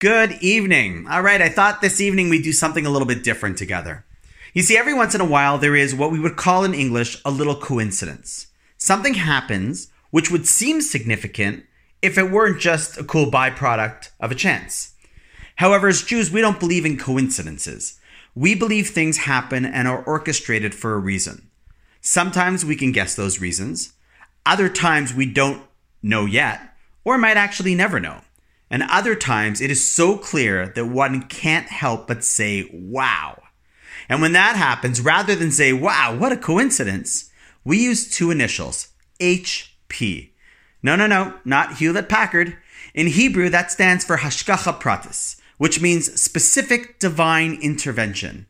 Good evening. All right, I thought this evening we'd do something a little bit different together. You see, every once in a while there is what we would call in English a little coincidence. Something happens which would seem significant if it weren't just a cool byproduct of a chance. However, as Jews, we don't believe in coincidences. We believe things happen and are orchestrated for a reason. Sometimes we can guess those reasons. Other times we don't know yet, or might actually never know. And other times it is so clear that one can't help but say, wow. And when that happens, rather than say, wow, what a coincidence, we use two initials, HP. No, no, no, not Hewlett Packard. In Hebrew, that stands for Hashgacha Pratis, which means specific divine intervention.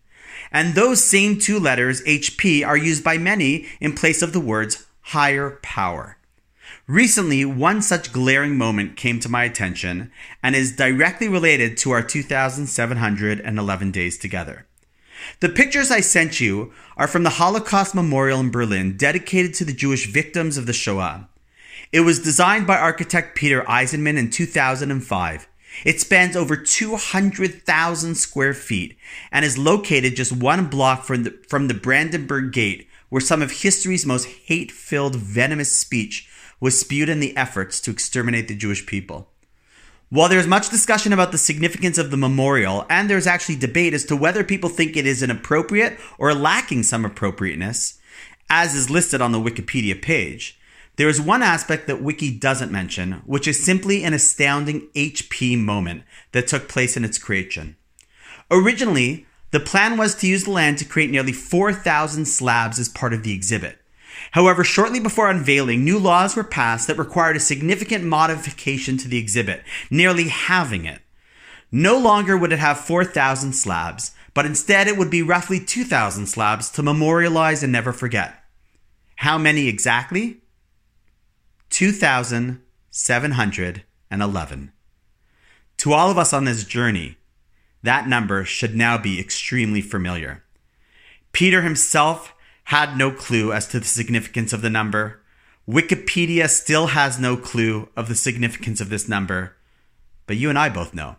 And those same two letters, HP, are used by many in place of the words higher power. Recently, one such glaring moment came to my attention and is directly related to our 2,711 days together. The pictures I sent you are from the Holocaust Memorial in Berlin dedicated to the Jewish victims of the Shoah. It was designed by architect Peter Eisenman in 2005. It spans over 200,000 square feet and is located just one block from the, from the Brandenburg Gate, where some of history's most hate filled, venomous speech was spewed in the efforts to exterminate the Jewish people. While there's much discussion about the significance of the memorial, and there's actually debate as to whether people think it is inappropriate or lacking some appropriateness, as is listed on the Wikipedia page, there is one aspect that Wiki doesn't mention, which is simply an astounding HP moment that took place in its creation. Originally, the plan was to use the land to create nearly 4,000 slabs as part of the exhibit. However, shortly before unveiling, new laws were passed that required a significant modification to the exhibit, nearly halving it. No longer would it have 4,000 slabs, but instead it would be roughly 2,000 slabs to memorialize and never forget. How many exactly? 2,711. To all of us on this journey, that number should now be extremely familiar. Peter himself had no clue as to the significance of the number. Wikipedia still has no clue of the significance of this number, but you and I both know.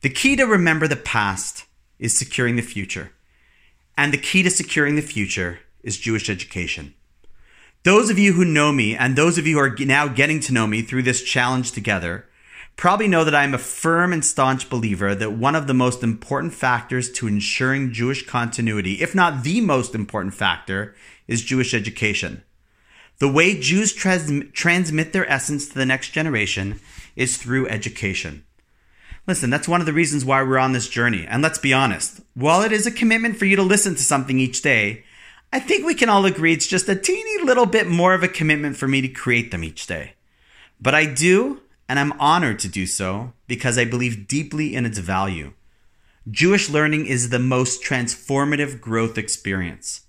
The key to remember the past is securing the future, and the key to securing the future is Jewish education. Those of you who know me and those of you who are now getting to know me through this challenge together probably know that I am a firm and staunch believer that one of the most important factors to ensuring Jewish continuity, if not the most important factor, is Jewish education. The way Jews trans- transmit their essence to the next generation is through education. Listen, that's one of the reasons why we're on this journey. And let's be honest, while it is a commitment for you to listen to something each day, I think we can all agree it's just a teeny little bit more of a commitment for me to create them each day. But I do and I'm honored to do so because I believe deeply in its value. Jewish learning is the most transformative growth experience.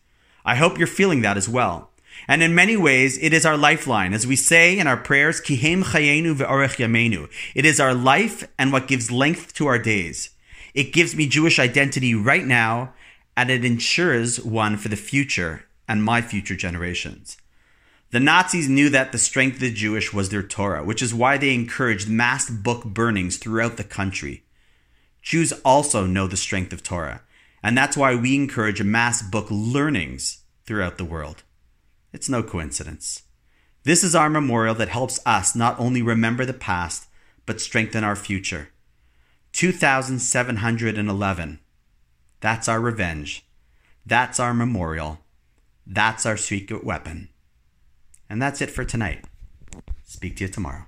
I hope you're feeling that as well. And in many ways, it is our lifeline. As we say in our prayers, Kihem chayenu yamenu. It is our life and what gives length to our days. It gives me Jewish identity right now, and it ensures one for the future and my future generations. The Nazis knew that the strength of the Jewish was their Torah, which is why they encouraged mass book burnings throughout the country. Jews also know the strength of Torah, and that's why we encourage mass book learnings throughout the world. It's no coincidence. This is our memorial that helps us not only remember the past, but strengthen our future. 2,711. That's our revenge. That's our memorial. That's our secret weapon. And that's it for tonight. Speak to you tomorrow.